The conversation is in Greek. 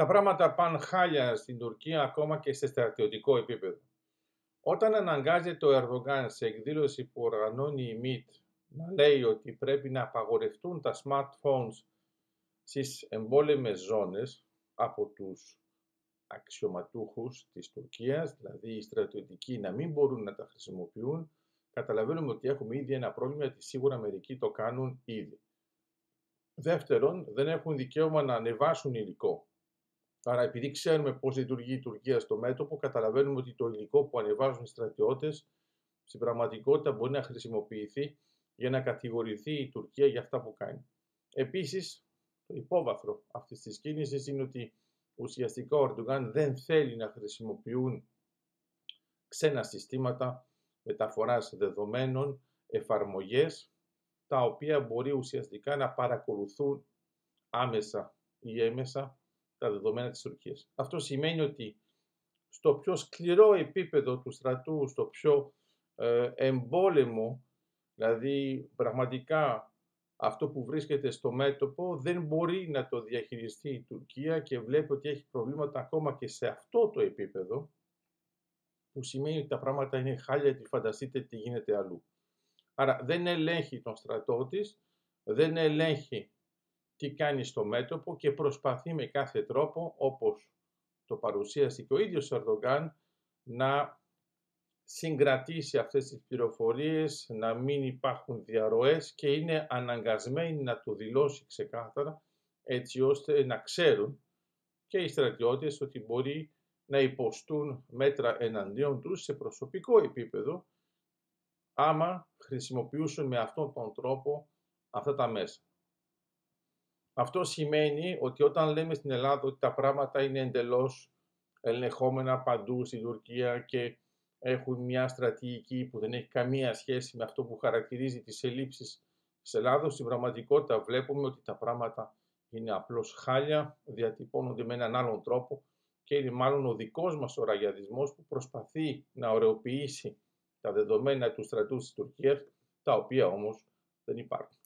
Τα πράγματα πάνε χάλια στην Τουρκία ακόμα και σε στρατιωτικό επίπεδο. Όταν αναγκάζεται ο Ερδογάν σε εκδήλωση που οργανώνει η ΜΙΤ να λέει ότι πρέπει να απαγορευτούν τα smartphones στις εμπόλεμες ζώνες από τους αξιωματούχους της Τουρκίας, δηλαδή οι στρατιωτικοί να μην μπορούν να τα χρησιμοποιούν, καταλαβαίνουμε ότι έχουμε ήδη ένα πρόβλημα γιατί σίγουρα μερικοί το κάνουν ήδη. Δεύτερον, δεν έχουν δικαίωμα να ανεβάσουν υλικό. Άρα, επειδή ξέρουμε πώς λειτουργεί η Τουρκία στο μέτωπο, καταλαβαίνουμε ότι το υλικό που ανεβάζουν οι στρατιώτες στην πραγματικότητα μπορεί να χρησιμοποιηθεί για να κατηγορηθεί η Τουρκία για αυτά που κάνει. Επίσης, το υπόβαθρο αυτής της κίνησης είναι ότι ουσιαστικά ο Ερντογάν δεν θέλει να χρησιμοποιούν ξένα συστήματα μεταφοράς δεδομένων, εφαρμογές, τα οποία μπορεί ουσιαστικά να παρακολουθούν άμεσα ή έμεσα τα δεδομένα της Τουρκίας. Αυτό σημαίνει ότι στο πιο σκληρό επίπεδο του στρατού, στο πιο ε, εμπόλεμο, δηλαδή πραγματικά αυτό που βρίσκεται στο μέτωπο δεν μπορεί να το διαχειριστεί η Τουρκία και βλέπει ότι έχει προβλήματα ακόμα και σε αυτό το επίπεδο, που σημαίνει ότι τα πράγματα είναι χάλια γιατί φανταστείτε τι γίνεται αλλού. Άρα δεν ελέγχει τον στρατό της, δεν ελέγχει τι κάνει στο μέτωπο και προσπαθεί με κάθε τρόπο, όπως το παρουσίασε και ο ίδιος ο Ερδογκάν, να συγκρατήσει αυτές τις πληροφορίες, να μην υπάρχουν διαρροές και είναι αναγκασμένη να το δηλώσει ξεκάθαρα, έτσι ώστε να ξέρουν και οι στρατιώτες ότι μπορεί να υποστούν μέτρα εναντίον τους σε προσωπικό επίπεδο, άμα χρησιμοποιούσουν με αυτόν τον τρόπο αυτά τα μέσα. Αυτό σημαίνει ότι όταν λέμε στην Ελλάδα ότι τα πράγματα είναι εντελώς ελεγχόμενα παντού στην Τουρκία και έχουν μια στρατηγική που δεν έχει καμία σχέση με αυτό που χαρακτηρίζει τις ελλείψεις της Ελλάδος, στην πραγματικότητα βλέπουμε ότι τα πράγματα είναι απλώς χάλια, διατυπώνονται με έναν άλλον τρόπο και είναι μάλλον ο δικός μας ο ραγιαδισμός που προσπαθεί να ωρεοποιήσει τα δεδομένα του στρατού της Τουρκίας, τα οποία όμως δεν υπάρχουν.